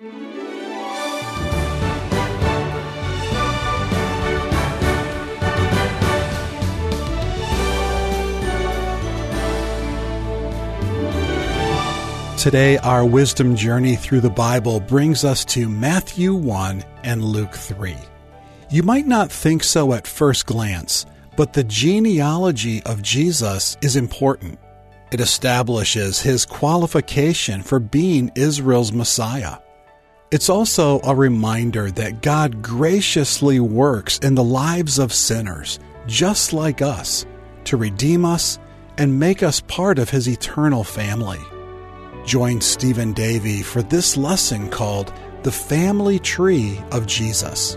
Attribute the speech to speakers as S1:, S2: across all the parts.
S1: Today, our wisdom journey through the Bible brings us to Matthew 1 and Luke 3. You might not think so at first glance, but the genealogy of Jesus is important. It establishes his qualification for being Israel's Messiah. It's also a reminder that God graciously works in the lives of sinners, just like us, to redeem us and make us part of his eternal family. Join Stephen Davey for this lesson called The Family Tree of Jesus.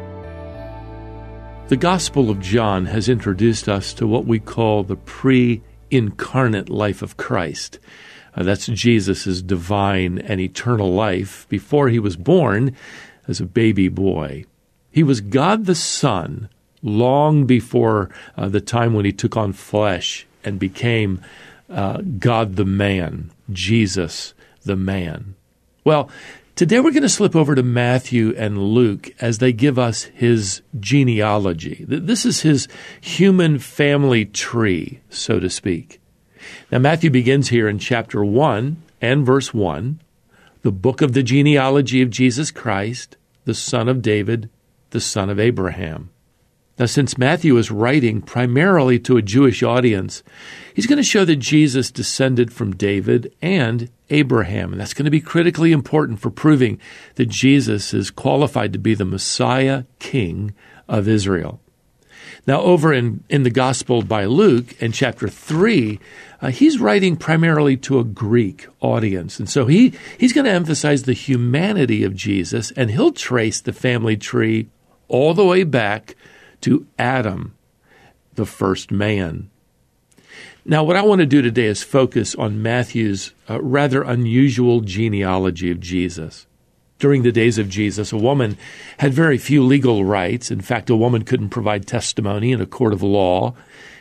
S2: The Gospel of John has introduced us to what we call the pre incarnate life of Christ. Uh, that's Jesus' divine and eternal life before he was born as a baby boy. He was God the Son long before uh, the time when he took on flesh and became uh, God the man, Jesus the man. Well, today we're going to slip over to Matthew and Luke as they give us his genealogy. This is his human family tree, so to speak. Now, Matthew begins here in chapter 1 and verse 1, the book of the genealogy of Jesus Christ, the son of David, the son of Abraham. Now, since Matthew is writing primarily to a Jewish audience, he's going to show that Jesus descended from David and Abraham. And that's going to be critically important for proving that Jesus is qualified to be the Messiah King of Israel. Now, over in, in the Gospel by Luke, in chapter 3, uh, he's writing primarily to a Greek audience. And so he, he's going to emphasize the humanity of Jesus, and he'll trace the family tree all the way back to Adam, the first man. Now, what I want to do today is focus on Matthew's uh, rather unusual genealogy of Jesus. During the days of Jesus, a woman had very few legal rights. In fact, a woman couldn't provide testimony in a court of law.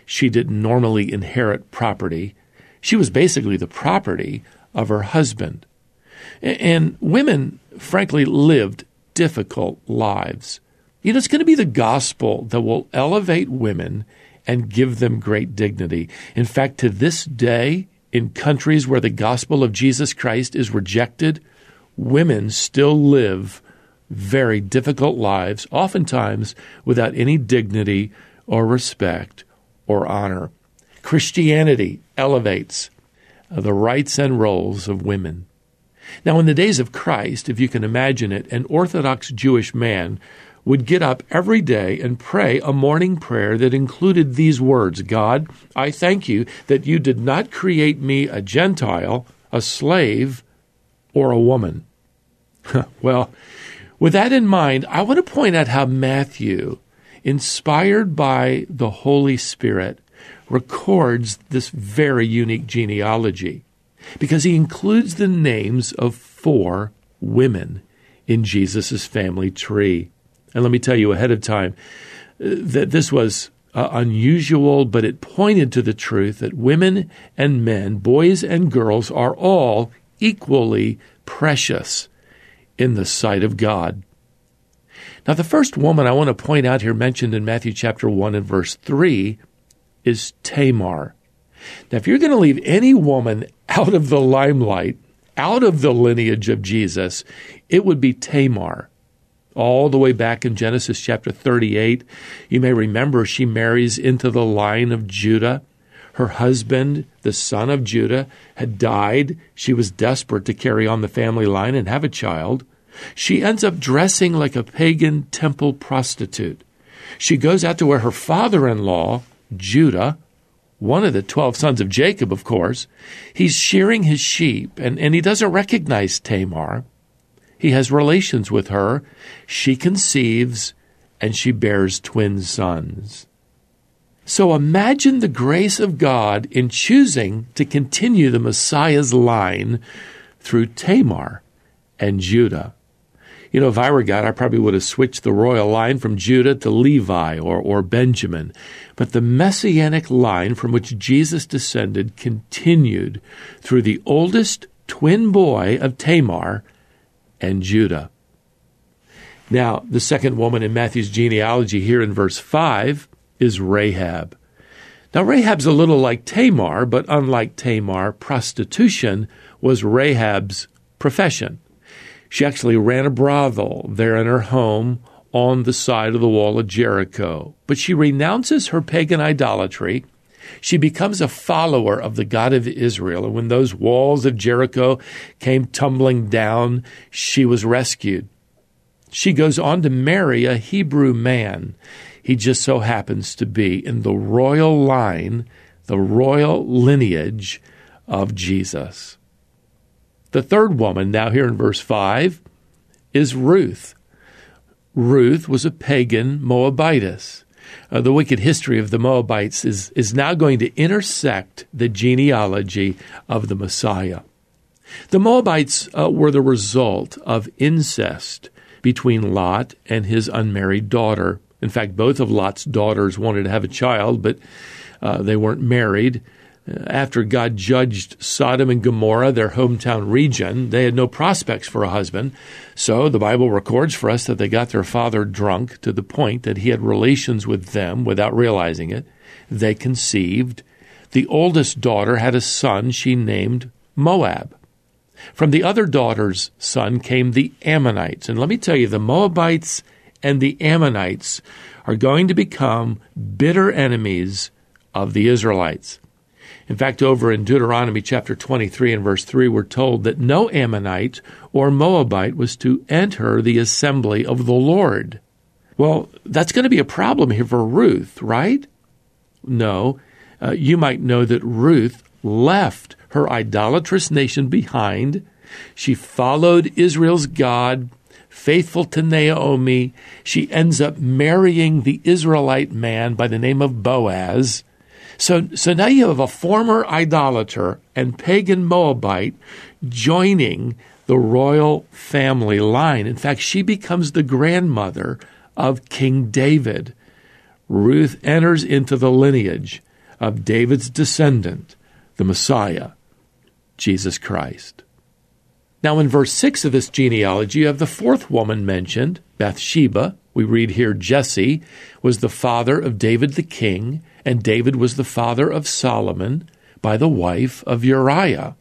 S2: She didn't normally inherit property. She was basically the property of her husband. And women, frankly, lived difficult lives. You know, it's going to be the gospel that will elevate women and give them great dignity. In fact, to this day, in countries where the gospel of Jesus Christ is rejected, women still live very difficult lives, oftentimes without any dignity or respect or honor. Christianity elevates the rights and roles of women. Now, in the days of Christ, if you can imagine it, an Orthodox Jewish man would get up every day and pray a morning prayer that included these words God, I thank you that you did not create me a Gentile, a slave, or a woman. well, with that in mind, I want to point out how Matthew, inspired by the Holy Spirit, records this very unique genealogy because he includes the names of four women in Jesus' family tree. And let me tell you ahead of time uh, that this was uh, unusual, but it pointed to the truth that women and men, boys and girls, are all equally precious in the sight of God. Now, the first woman I want to point out here, mentioned in Matthew chapter 1 and verse 3, is Tamar. Now, if you're going to leave any woman out of the limelight, out of the lineage of Jesus, it would be Tamar all the way back in Genesis chapter 38. You may remember she marries into the line of Judah. Her husband, the son of Judah, had died. She was desperate to carry on the family line and have a child. She ends up dressing like a pagan temple prostitute. She goes out to where her father in law, Judah, one of the 12 sons of Jacob, of course, he's shearing his sheep and, and he doesn't recognize Tamar. He has relations with her. She conceives and she bears twin sons. So imagine the grace of God in choosing to continue the Messiah's line through Tamar and Judah. You know, if I were God, I probably would have switched the royal line from Judah to Levi or, or Benjamin. But the messianic line from which Jesus descended continued through the oldest twin boy of Tamar and Judah. Now, the second woman in Matthew's genealogy here in verse 5 is Rahab. Now, Rahab's a little like Tamar, but unlike Tamar, prostitution was Rahab's profession. She actually ran a brothel there in her home on the side of the wall of Jericho. But she renounces her pagan idolatry. She becomes a follower of the God of Israel. And when those walls of Jericho came tumbling down, she was rescued. She goes on to marry a Hebrew man. He just so happens to be in the royal line, the royal lineage of Jesus. The third woman, now here in verse 5, is Ruth. Ruth was a pagan Moabitess. Uh, the wicked history of the Moabites is, is now going to intersect the genealogy of the Messiah. The Moabites uh, were the result of incest between Lot and his unmarried daughter. In fact, both of Lot's daughters wanted to have a child, but uh, they weren't married. After God judged Sodom and Gomorrah, their hometown region, they had no prospects for a husband. So the Bible records for us that they got their father drunk to the point that he had relations with them without realizing it. They conceived. The oldest daughter had a son she named Moab. From the other daughter's son came the Ammonites. And let me tell you, the Moabites and the Ammonites are going to become bitter enemies of the Israelites. In fact, over in Deuteronomy chapter 23 and verse 3, we're told that no Ammonite or Moabite was to enter the assembly of the Lord. Well, that's going to be a problem here for Ruth, right? No. Uh, you might know that Ruth left her idolatrous nation behind. She followed Israel's God, faithful to Naomi. She ends up marrying the Israelite man by the name of Boaz. So, so now you have a former idolater and pagan Moabite joining the royal family line. In fact, she becomes the grandmother of King David. Ruth enters into the lineage of David's descendant, the Messiah. Jesus Christ. Now, in verse 6 of this genealogy, you have the fourth woman mentioned, Bathsheba. We read here Jesse was the father of David the king, and David was the father of Solomon by the wife of Uriah.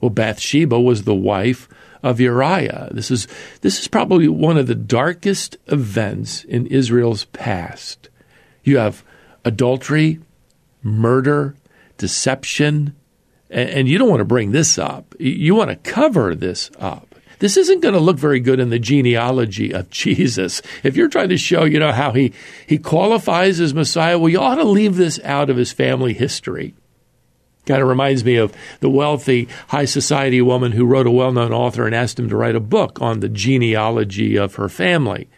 S2: Well, Bathsheba was the wife of Uriah. This is, this is probably one of the darkest events in Israel's past. You have adultery, murder, deception, and you don't want to bring this up. You want to cover this up. This isn't going to look very good in the genealogy of Jesus. If you're trying to show, you know, how he, he qualifies as Messiah, well, you ought to leave this out of his family history. Kind of reminds me of the wealthy high society woman who wrote a well known author and asked him to write a book on the genealogy of her family.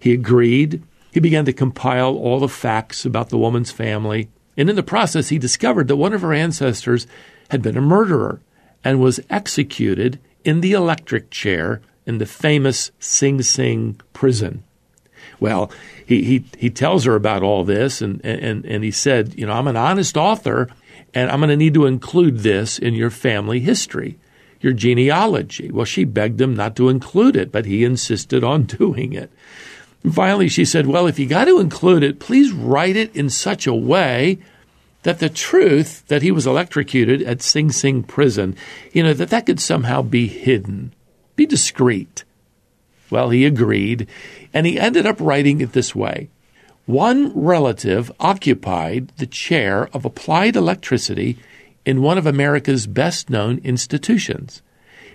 S2: He agreed. He began to compile all the facts about the woman's family. And in the process, he discovered that one of her ancestors had been a murderer and was executed in the electric chair in the famous Sing Sing prison. Well, he, he, he tells her about all this, and, and, and he said, You know, I'm an honest author, and I'm going to need to include this in your family history, your genealogy. Well, she begged him not to include it, but he insisted on doing it. And finally, she said, Well, if you got to include it, please write it in such a way that the truth that he was electrocuted at Sing Sing prison, you know, that that could somehow be hidden, be discreet. Well, he agreed, and he ended up writing it this way. One relative occupied the chair of applied electricity in one of America's best known institutions.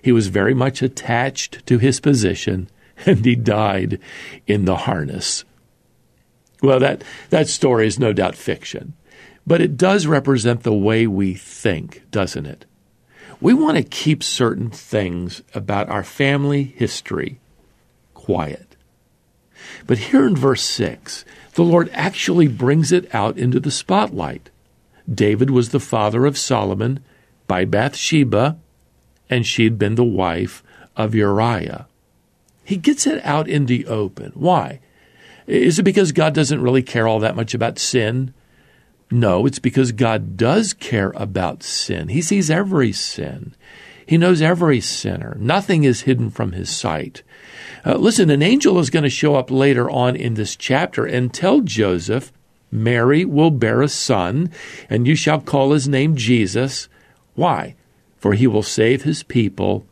S2: He was very much attached to his position, and he died in the harness. Well, that, that story is no doubt fiction. But it does represent the way we think, doesn't it? We want to keep certain things about our family history quiet. But here in verse 6, the Lord actually brings it out into the spotlight. David was the father of Solomon by Bathsheba, and she had been the wife of Uriah. He gets it out in the open. Why? Is it because God doesn't really care all that much about sin? No, it's because God does care about sin. He sees every sin. He knows every sinner. Nothing is hidden from his sight. Uh, listen, an angel is going to show up later on in this chapter and tell Joseph, Mary will bear a son, and you shall call his name Jesus. Why? For he will save his people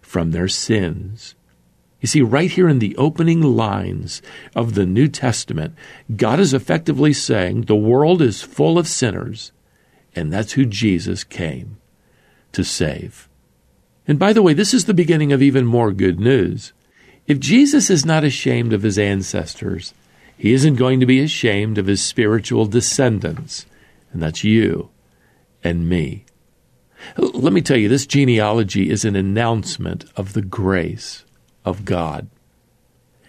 S2: from their sins. You see, right here in the opening lines of the New Testament, God is effectively saying the world is full of sinners, and that's who Jesus came to save. And by the way, this is the beginning of even more good news. If Jesus is not ashamed of his ancestors, he isn't going to be ashamed of his spiritual descendants, and that's you and me. Let me tell you, this genealogy is an announcement of the grace of God.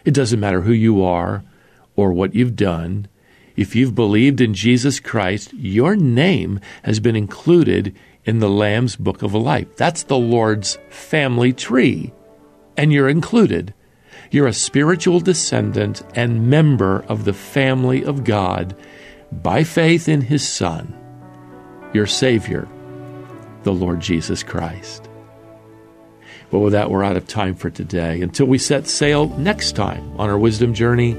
S2: It doesn't matter who you are or what you've done. If you've believed in Jesus Christ, your name has been included in the Lamb's Book of Life. That's the Lord's family tree, and you're included. You're a spiritual descendant and member of the family of God by faith in His Son, your Savior, the Lord Jesus Christ. Well, with that, we're out of time for today. Until we set sail next time on our wisdom journey,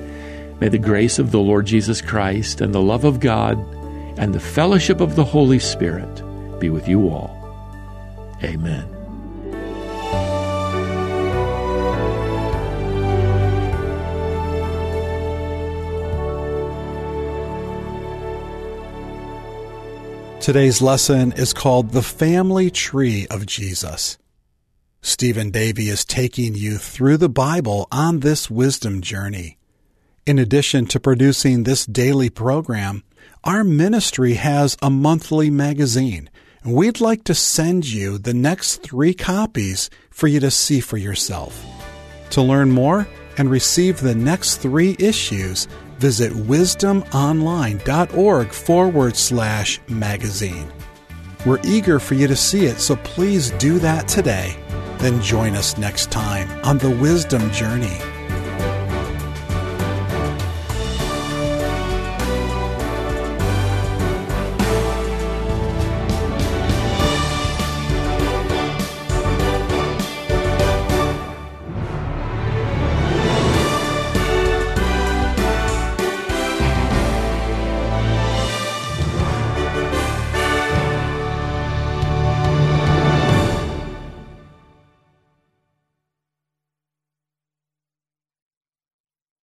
S2: may the grace of the Lord Jesus Christ and the love of God and the fellowship of the Holy Spirit be with you all. Amen.
S1: Today's lesson is called The Family Tree of Jesus. Stephen Davey is taking you through the Bible on this wisdom journey. In addition to producing this daily program, our ministry has a monthly magazine, and we'd like to send you the next three copies for you to see for yourself. To learn more and receive the next three issues, visit wisdomonline.org forward slash magazine. We're eager for you to see it, so please do that today. Then join us next time on the Wisdom Journey.